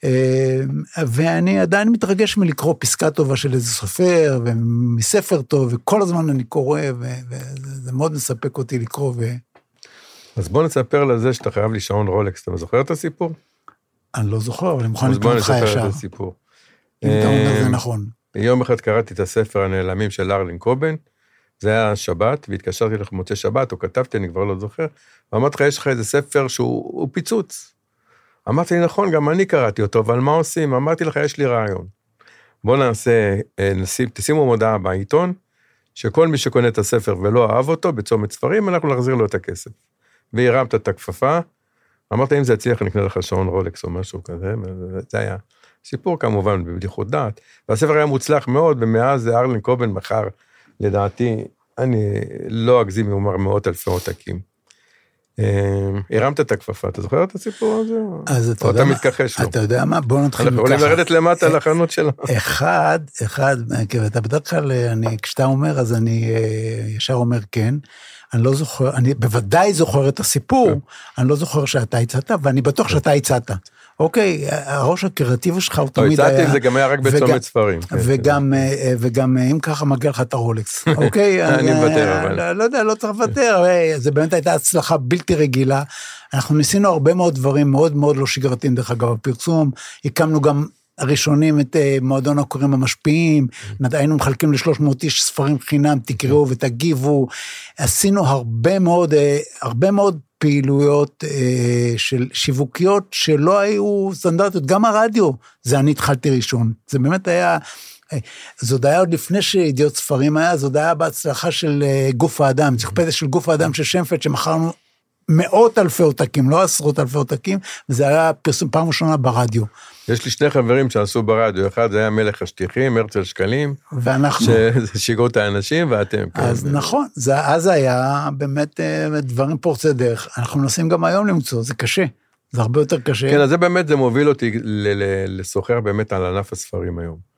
אה, ואני עדיין מתרגש מלקרוא פסקה טובה של איזה סופר, ומספר טוב, וכל הזמן אני קורא, וזה מאוד מספק אותי לקרוא. ו... אז בוא נספר לזה שאתה חייב לי שעון רולקס, אתה זוכר את הסיפור? אני לא זוכר, אבל אני מוכן לקרוא לך ישר. אז בוא נספר את הסיפור. אם אתה אומר זה אה, נכון. יום אחד קראתי את הספר הנעלמים של ארלין קובן, זה היה שבת, והתקשרתי לך במוצאי שבת, או כתבתי, אני כבר לא זוכר, ואמרתי לך, יש לך איזה ספר שהוא פיצוץ. אמרתי לי, נכון, גם אני קראתי אותו, אבל מה עושים? אמרתי לך, יש לי רעיון. בוא נעשה, אה, נשים, תשימו מודעה בעיתון, שכל מי שקונה את הספר ולא אהב אותו, בצומת ספרים, אנחנו נחזיר לו את הכסף. והרמת את הכפפה, אמרת, אם זה יצליח, אני אקנה לך שעון רולקס או משהו כזה, זה היה סיפור כמובן בבדיחות דעת. והספר היה מוצלח מאוד, ומאז ארלין קובן מכר, לדעתי, אני לא אגזים אם אומר מאות אלפי עותקים. אה, הרמת את הכפפה, אתה זוכר את הסיפור הזה? אז אתה יודע אתה מה- מתכחש לו? אתה יודע מה? בוא נתחיל אנחנו יכולים ככה. לרדת למטה לחנות שלו. אחד, אחד, כי אתה בדרך כלל, כשאתה אומר, אז אני אה, ישר אומר כן. אני לא זוכר, אני בוודאי זוכר את הסיפור, כן. אני לא זוכר שאתה הצעת, ואני בטוח שאתה הצעת. אוקיי, הראש הקריאטיבי שלך הוא לא, תמיד היה... הצעתי, זה גם היה רק בצומת ספרים. כן, וגם, אה, וגם אה, אם ככה מגיע לך את הרולקס, אוקיי? אני מוותר, אה, אבל. לא, לא יודע, לא צריך לוותר, אה, זה באמת הייתה הצלחה בלתי רגילה. אנחנו ניסינו הרבה מאוד דברים מאוד מאוד לא שגרתיים, דרך אגב, בפרסום, הקמנו גם הראשונים את אה, מועדון הקוראים המשפיעים, Mm-hmm. היינו מחלקים ל-300 איש ספרים חינם, תקראו ותגיבו, עשינו הרבה מאוד, אה, הרבה מאוד פעילויות אה, של שיווקיות שלא היו סטנדרטיות, גם הרדיו, זה אני התחלתי ראשון, זה באמת היה, זה עוד היה עוד לפני שידיעות ספרים היה, זה עוד היה בהצלחה של גוף האדם, אנציקלופדיה של גוף האדם של שמפלד, שמכרנו מאות אלפי עותקים, לא עשרות אלפי עותקים, וזה היה פרסום פעם ראשונה ברדיו. יש לי שני חברים שעשו ברדיו, אחד זה היה מלך השטיחים, הרצל שקלים, ואנחנו... ששיגעו את האנשים, ואתם. כן. אז נכון, זה, אז היה באמת אה, דברים פורצי דרך. אנחנו מנסים גם היום למצוא, זה קשה. זה הרבה יותר קשה. כן, אז זה באמת, זה מוביל אותי לשוחח באמת על ענף הספרים היום.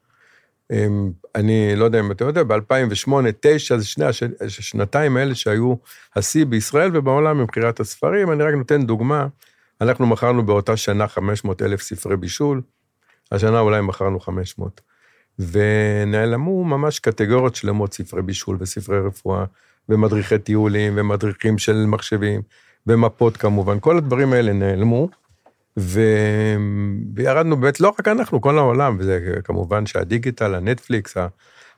אמ, אני לא יודע אם אתה יודע, ב-2008, 2009, זה שני הש- השנתיים האלה שהיו השיא בישראל ובעולם מבחירת הספרים. אני רק נותן דוגמה, אנחנו מכרנו באותה שנה 500 אלף ספרי בישול, השנה אולי מכרנו 500. ונעלמו ממש קטגוריות שלמות, ספרי בישול וספרי רפואה, ומדריכי טיולים, ומדריכים של מחשבים, ומפות כמובן, כל הדברים האלה נעלמו. וירדנו באמת, לא רק אנחנו, כל העולם, וזה כמובן שהדיגיטל, הנטפליקס,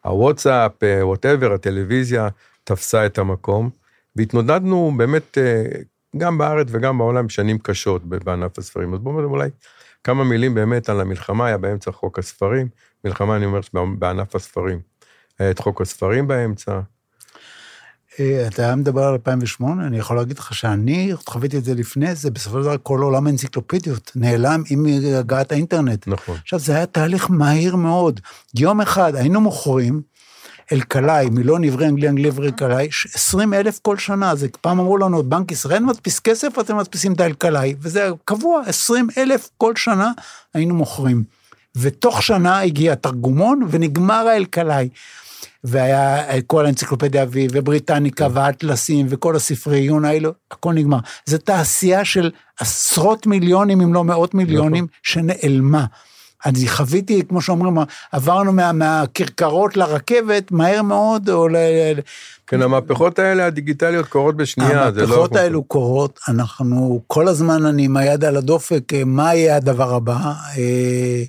הוואטסאפ, ווטאבר, הטלוויזיה, תפסה את המקום, והתנודדנו באמת, אה, גם בארץ וגם בעולם, שנים קשות בענף הספרים. אז בואו אולי כמה מילים באמת על המלחמה, היה באמצע חוק הספרים, מלחמה, אני אומר, בענף הספרים. היה את חוק הספרים באמצע, אה, אתה מדבר על 2008, אני יכול להגיד לך שאני חוויתי את זה לפני זה, בסופו של דבר כל עולם האנציקלופדיות נעלם עם הגעת האינטרנט. נכון. עכשיו, זה היה תהליך מהיר מאוד. יום אחד היינו מוכרים אלקלעי, מילון עברי אנגלי אנגלי עברי אלקלעי, 20 אלף כל שנה. זה פעם אמרו לנו, בנק ישראל מדפיס כסף, אתם מדפיסים את האלקלעי, וזה קבוע, 20 אלף כל שנה היינו מוכרים. ותוך שנה הגיע תרגומון ונגמר האלקלעי. והיה כל האנציקלופדיה אביב, ובריטניקה, ואטלסים, וכל הספרי עיון האלו, הכל נגמר. זו תעשייה של עשרות מיליונים, אם לא מאות מיליונים, שנעלמה. אני חוויתי, כמו שאומרים, עברנו מה, מהכרכרות לרכבת מהר מאוד, או ל... כן, המהפכות האלה הדיגיטליות קורות בשנייה, זה לא... המהפכות האלו קורות, אנחנו, כל הזמן אני עם היד על הדופק, אה, מה יהיה הדבר הבא. אה,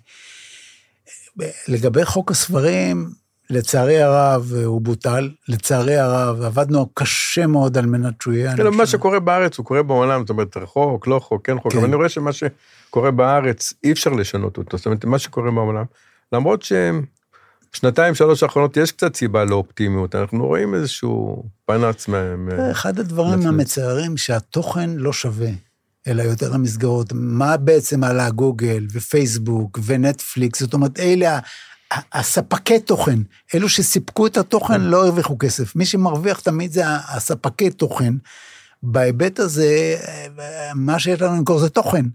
לגבי חוק הספרים, לצערי הרב הוא בוטל, לצערי הרב עבדנו קשה מאוד על מנת שהוא יהיה. כאילו, מה שקורה בארץ הוא קורה בעולם, זאת אומרת, חוק, לא חוק, כן חוק, כן. אבל אני רואה שמה שקורה בארץ, אי אפשר לשנות אותו, זאת אומרת, מה שקורה בעולם, למרות ששנתיים, שלוש האחרונות יש קצת סיבה לאופטימיות, אנחנו רואים איזשהו פנץ מה... אחד הדברים. המצערים שהתוכן לא שווה, אלא יותר המסגרות. מה בעצם עלה גוגל ופייסבוק ונטפליקס, זאת אומרת, אלה הספקי תוכן, אלו שסיפקו את התוכן לא הרוויחו כסף. מי שמרוויח תמיד זה הספקי תוכן. בהיבט הזה, מה שיש לנו למכור זה תוכן.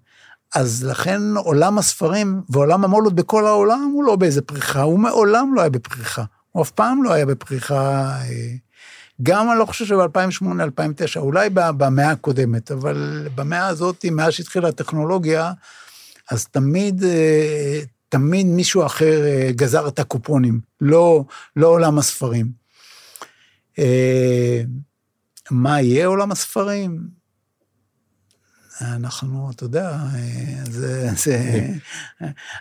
אז לכן עולם הספרים ועולם המולות בכל העולם הוא לא באיזה פריחה, הוא מעולם לא היה בפריחה. הוא אף פעם לא היה בפריחה. אה, גם אני לא חושב שב-2008-2009, אולי ב- במאה הקודמת, אבל במאה הזאת, מאז שהתחילה הטכנולוגיה, אז תמיד, אה, תמיד מישהו אחר אה, גזר את הקופונים, לא, לא עולם הספרים. אה, מה יהיה עולם הספרים? אנחנו, אתה יודע, אה, זה, זה,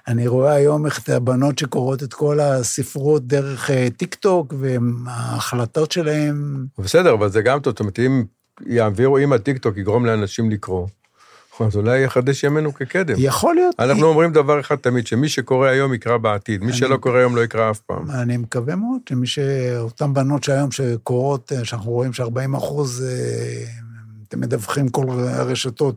אני רואה היום איך את הבנות שקוראות את כל הספרות דרך טיק טוק, וההחלטות שלהם, בסדר, אבל זה גם זאת אומרת, אם יעבירו, אם הטיקטוק יגרום לאנשים לקרוא, אז אולי יחדש ימינו כקדם. יכול להיות. אנחנו אומרים דבר אחד תמיד, שמי שקורא היום יקרא בעתיד, מי שלא קורא היום לא יקרא אף פעם. אני מקווה מאוד שמי ש... אותן בנות שהיום שקוראות, אה, שאנחנו רואים ש-40 אחוז, אה, אתם מדווחים כל הרשתות,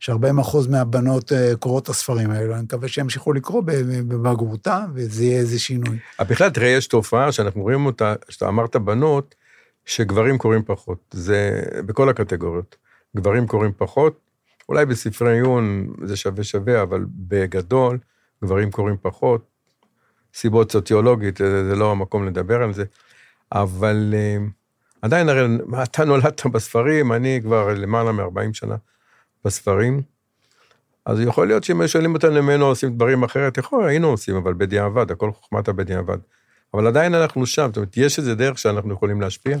ש-40 אחוז מהבנות אה, קוראות את הספרים האלו, אני מקווה שימשיכו לקרוא בבגרותה, וזה יהיה איזה שינוי. בכלל, תראה, יש תופעה שאנחנו רואים אותה, שאתה אמרת בנות, שגברים קוראים פחות. זה בכל הקטגוריות. גברים קוראים פחות. אולי בספרי עיון זה שווה שווה, אבל בגדול, גברים קוראים פחות. סיבות סוציולוגית, זה, זה לא המקום לדבר על זה. אבל אה, עדיין, הרי אתה נולדת בספרים, אני כבר למעלה מ-40 שנה בספרים. אז יכול להיות שאם שואלים אותנו ממנו עושים דברים אחרת, יכול, היינו עושים, אבל בדיעבד, הכל חוכמת הבדיעבד. אבל עדיין אנחנו שם, זאת אומרת, יש איזה דרך שאנחנו יכולים להשפיע?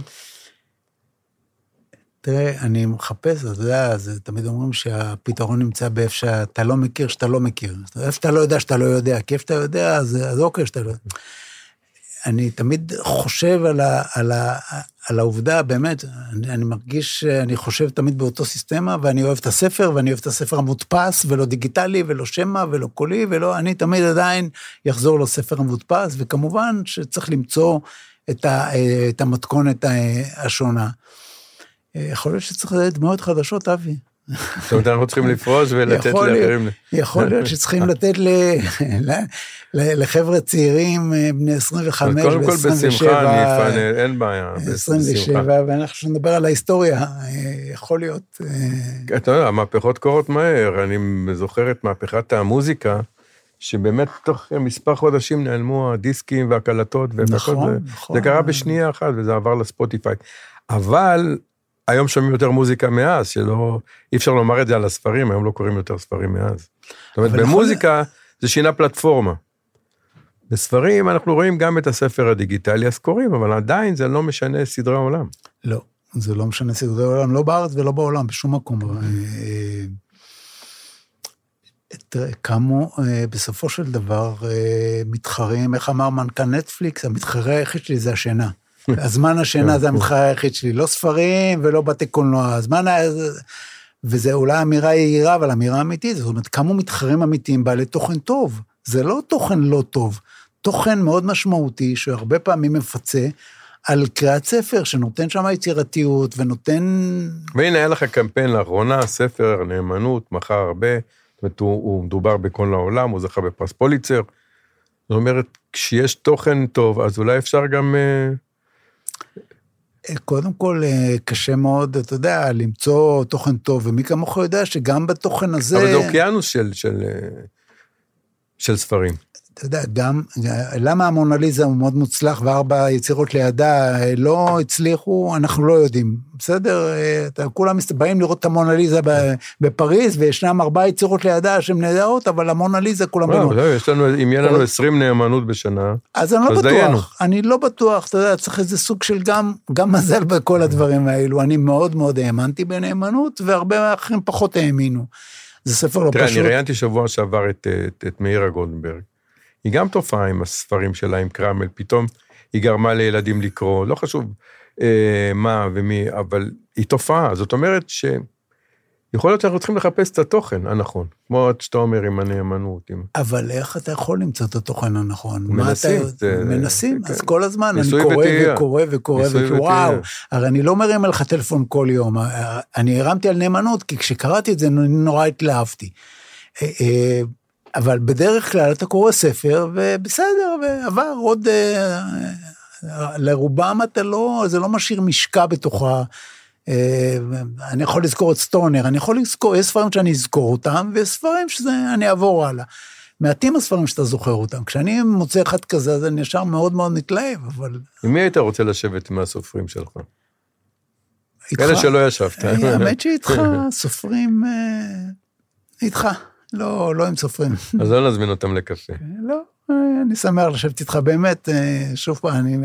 תראה, אני מחפש, אתה יודע, זה תמיד אומרים שהפתרון נמצא באיפה שאתה לא מכיר, שאתה לא מכיר. איפה שאתה לא יודע, שאתה לא יודע, כי איפה שאתה יודע, אז, אז אוקיי שאתה לא יודע. אני תמיד חושב על, ה, על, ה, על העובדה, באמת, אני, אני מרגיש שאני חושב תמיד באותו סיסטמה, ואני אוהב את הספר, ואני אוהב את הספר המודפס, ולא דיגיטלי, ולא שמע, ולא קולי, ולא, אני תמיד עדיין אחזור לספר המודפס, וכמובן שצריך למצוא את, ה, את המתכונת השונה. יכול להיות שצריך לדעת דמויות חדשות, אבי. זאת אומרת, אנחנו צריכים לפרוש ולתת לאחרים. יכול להיות שצריכים לתת לחבר'ה צעירים אה, בני 25 ו-27. קודם כל בשמחה, אני אפנה, אין בעיה. 27, ואנחנו נדבר על ההיסטוריה, אה, יכול להיות. אה, אתה יודע, המהפכות קורות מהר. אני זוכר את מהפכת המוזיקה, שבאמת תוך מספר חודשים נעלמו הדיסקים והקלטות. נכון, נכון. זה קרה בשנייה אחת וזה עבר לספוטיפיי. אבל היום שומעים יותר מוזיקה מאז, שלא, אי אפשר לומר את זה על הספרים, היום לא קוראים יותר ספרים מאז. זאת אומרת, במוזיקה יכול... זה שינה פלטפורמה. בספרים אנחנו רואים גם את הספר הדיגיטלי, אז קוראים, אבל עדיין זה לא משנה סדרי העולם. לא, זה לא משנה סדרי העולם, לא בארץ ולא בעולם, בשום מקום. תראה, קמו בסופו של דבר מתחרים, איך אמר מנכ"ל נטפליקס, המתחרה היחיד שלי זה השינה. הזמן השינה זה המתחרה היחיד שלי, לא ספרים ולא בתי קולנוע, הזמן ה... וזה אולי אמירה יהירה, אבל אמירה אמיתית, זאת אומרת, כמה מתחרים אמיתיים בעלי תוכן טוב. זה לא תוכן לא טוב, תוכן מאוד משמעותי, שהרבה פעמים מפצה על קריאת ספר, שנותן שם יצירתיות ונותן... והנה, היה לך קמפיין לאחרונה, ספר נאמנות, מכר הרבה, זאת אומרת, הוא, הוא מדובר בכל העולם, הוא זכה בפרס פוליצר. זאת אומרת, כשיש תוכן טוב, אז אולי אפשר גם... קודם כל, אה, קשה מאוד, אתה יודע, למצוא תוכן טוב, ומי כמוך יודע שגם בתוכן הזה... אבל זה אוקיינוס של, של, של ספרים. אתה יודע, גם, למה המונליזה הוא מאוד מוצלח וארבע יצירות לידה לא הצליחו, אנחנו לא יודעים, בסדר? אתה, כולם באים לראות את המונליזה בפריז, וישנם ארבע יצירות לידה שהן נהדרות, אבל המונליזה כולם... לא, לא, יש לנו, אם יהיה לנו 20 נאמנות בשנה, אז אני לא בטוח, דיינו. אני לא בטוח, אתה יודע, צריך איזה סוג של גם, גם מזל בכל הדברים האלו. אני מאוד מאוד האמנתי בנאמנות, והרבה אחרים פחות האמינו. זה ספר לא תראה, פשוט. תראה, אני ראיינתי שבוע שעבר את, את, את מאירה גולדנברג. היא גם תופעה עם הספרים שלה, עם קרמל, פתאום היא גרמה לילדים לקרוא, לא חשוב אה, מה ומי, אבל היא תופעה, זאת אומרת ש... יכול להיות שאנחנו צריכים לחפש את התוכן הנכון, כמו שאתה אומר עם הנאמנות. עם... אבל איך אתה יכול למצוא את התוכן הנכון? מנסים. אתה... זה... מנסים, כן. אז כל הזמן אני קורא ותהיה. וקורא וקורא וקורא, וואו, הרי אני לא מרים לך טלפון כל יום, אני הרמתי על נאמנות, כי כשקראתי את זה נורא התלהבתי. אה, אה, אבל בדרך כלל אתה קורא ספר, ובסדר, ועבר עוד... אה, לרובם אתה לא, זה לא משאיר משקע בתוכה. אה, אני יכול לזכור את סטונר, אני יכול לזכור, יש ספרים שאני אזכור אותם, ויש ספרים שאני אעבור הלאה. מעטים הספרים שאתה זוכר אותם. כשאני מוצא אחד כזה, אז אני ישר מאוד מאוד מתלהב, אבל... עם מי היית רוצה לשבת מהסופרים שלך? איתך. כאלה שלא ישבת. אה, האמת שאיתך, סופרים... איתך. לא, לא עם סופרים. אז לא נזמין אותם לקפה. לא, אני שמח לשבת איתך, באמת, אה, שוב פעם, אני...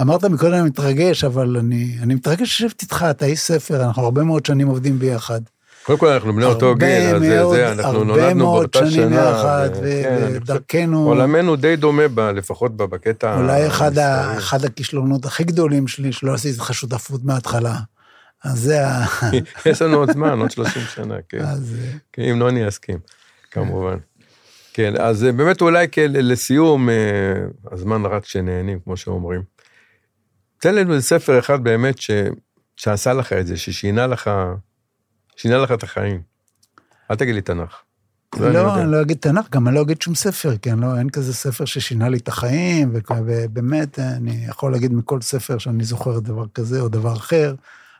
אמרת מקודם, אני מתרגש, אבל אני, אני מתרגש לשבת איתך, אתה איש ספר, אנחנו הרבה מאוד שנים עובדים ביחד. קודם כל, אנחנו בני אותו גיל, אז מאוד, זה, אנחנו נולדנו באותה שנה. הרבה מאוד שנים ביחד, ודרכנו... כן, עולמנו די דומה, ב, לפחות בקטע... אולי אחד, ה, אחד הכישלונות הכי גדולים שלי, שלא עשיתי לך שותפות מההתחלה. אז זה ה... יש לנו עוד זמן, עוד 30 שנה, כן. אז... כן, אם נוני יסכים. כמובן. כן, אז אה, באמת אולי לסיום, אה, הזמן רק שנהנים, כמו שאומרים. תן לנו איזה ספר אחד באמת ש, שעשה לך את זה, ששינה לך, שינה לך את החיים. אל תגיד לי תנ"ך. לא, אני לא אגיד תנ"ך, גם אני לא אגיד שום ספר, כן, לא, אין כזה ספר ששינה לי את החיים, ובאמת, אני יכול להגיד מכל ספר שאני זוכר דבר כזה או דבר אחר,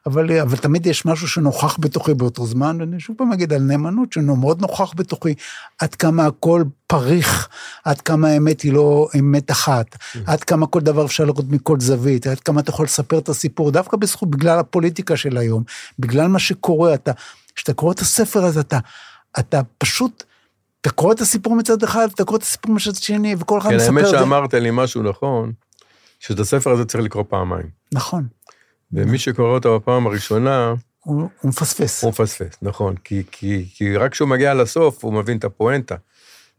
אבל, אבל תמיד יש משהו שנוכח בתוכי באותו זמן, ואני שוב פעם אגיד על נאמנות, שמאוד נוכח בתוכי, עד כמה הכל פריך, עד כמה האמת היא לא אמת אחת, עד כמה כל דבר אפשר לראות מכל זווית, עד כמה אתה יכול לספר את הסיפור, דווקא בזכות, בגלל הפוליטיקה של היום, בגלל מה שקורה, אתה, כשאתה קורא את הספר הזה, אתה, אתה פשוט, אתה קורא את הסיפור מצד אחד, אתה קורא את הסיפור מצד שני, וכל אחד כן, מספר האמת את זה. שאמרת לי משהו נכון, שאת הספר הזה צריך לקרוא פעמיים. נכון, ומי שקורא אותו בפעם הראשונה, הוא, הוא מפספס. הוא מפספס, נכון. כי, כי, כי רק כשהוא מגיע לסוף, הוא מבין את הפואנטה.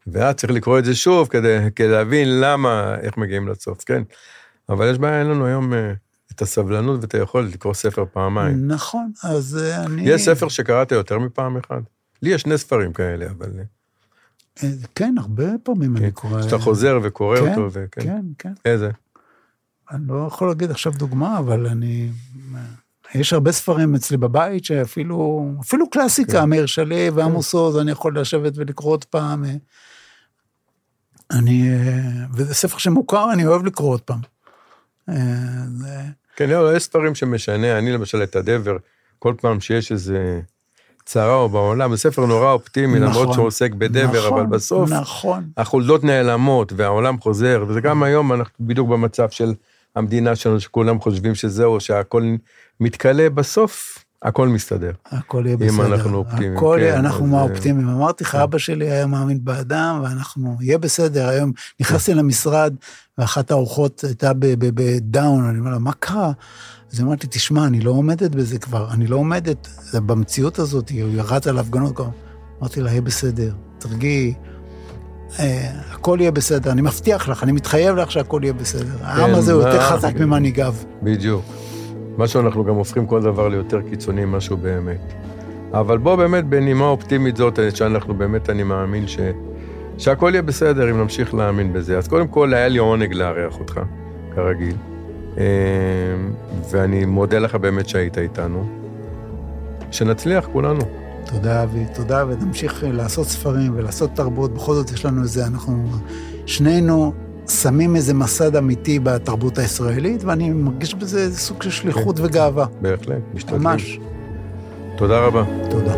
ואז צריך לקרוא את זה שוב כדי, כדי להבין למה, איך מגיעים לסוף, כן? אבל יש בעיה, אין לנו היום אה, את הסבלנות ואת היכולת לקרוא ספר פעמיים. נכון, אז אה, אני... יש ספר שקראת יותר מפעם אחת? לי יש שני ספרים כאלה, אבל... אה, כן, הרבה פעמים אני קורא. שאתה חוזר וקורא כן, אותו, וכן. כן, כן. איזה? אני לא יכול להגיד עכשיו דוגמה, אבל אני... יש הרבה ספרים אצלי בבית שאפילו, אפילו קלאסיקה, כן. מאיר שלו ועמוס עוז, אני יכול לשבת ולקרוא עוד פעם. אני, וזה ספר שמוכר, אני אוהב לקרוא עוד פעם. אה, זה- כן, לא, יש ספרים שמשנה, אני למשל את הדבר, כל פעם שיש איזה צרה או בעולם, זה ספר נורא אופטימי, למרות נכון, שהוא עוסק בדבר, נכון, אבל בסוף נכון, החולדות נעלמות והעולם חוזר, וזה גם היום אנחנו בדיוק במצב של המדינה שלנו, שכולם חושבים שזהו, שהכל מתכלה, בסוף הכל מסתדר. הכל יהיה אם בסדר. אנחנו אופטימיים, הכל, כן, אנחנו אז, אה, מהאופטימיים. אמרתי לך, אבא שלי היה מאמין באדם, ואנחנו, יהיה בסדר. היום נכנסתי למשרד, ואחת האורחות הייתה בדאון, אני אומר לה, מה קרה? אז היא אמרת לי, תשמע, אני לא עומדת בזה כבר, אני לא עומדת, במציאות הזאת, הוא ירד על הפגנות כבר. אמרתי לה, יהיה בסדר, תרגיעי, אה, הכל יהיה בסדר, אני מבטיח לך, אני מתחייב לך שהכל יהיה בסדר. העם הזה הוא מה- יותר חזק ממנהיגיו. בדיוק. משהו אנחנו גם הופכים כל דבר ליותר קיצוני משהו באמת. אבל בוא באמת בנימה אופטימית זאת, שאנחנו באמת, אני מאמין ש... שהכל יהיה בסדר אם נמשיך להאמין בזה. אז קודם כל, היה לי עונג לארח אותך, כרגיל. אה, ואני מודה לך באמת שהיית איתנו. שנצליח כולנו. תודה, אבי, תודה, ונמשיך לעשות ספרים ולעשות תרבות. בכל זאת יש לנו איזה, אנחנו שנינו שמים איזה מסד אמיתי בתרבות הישראלית, ואני מרגיש בזה איזה סוג של שליחות וגאווה. בהחלט, משתדלים. ממש. תודה רבה. תודה.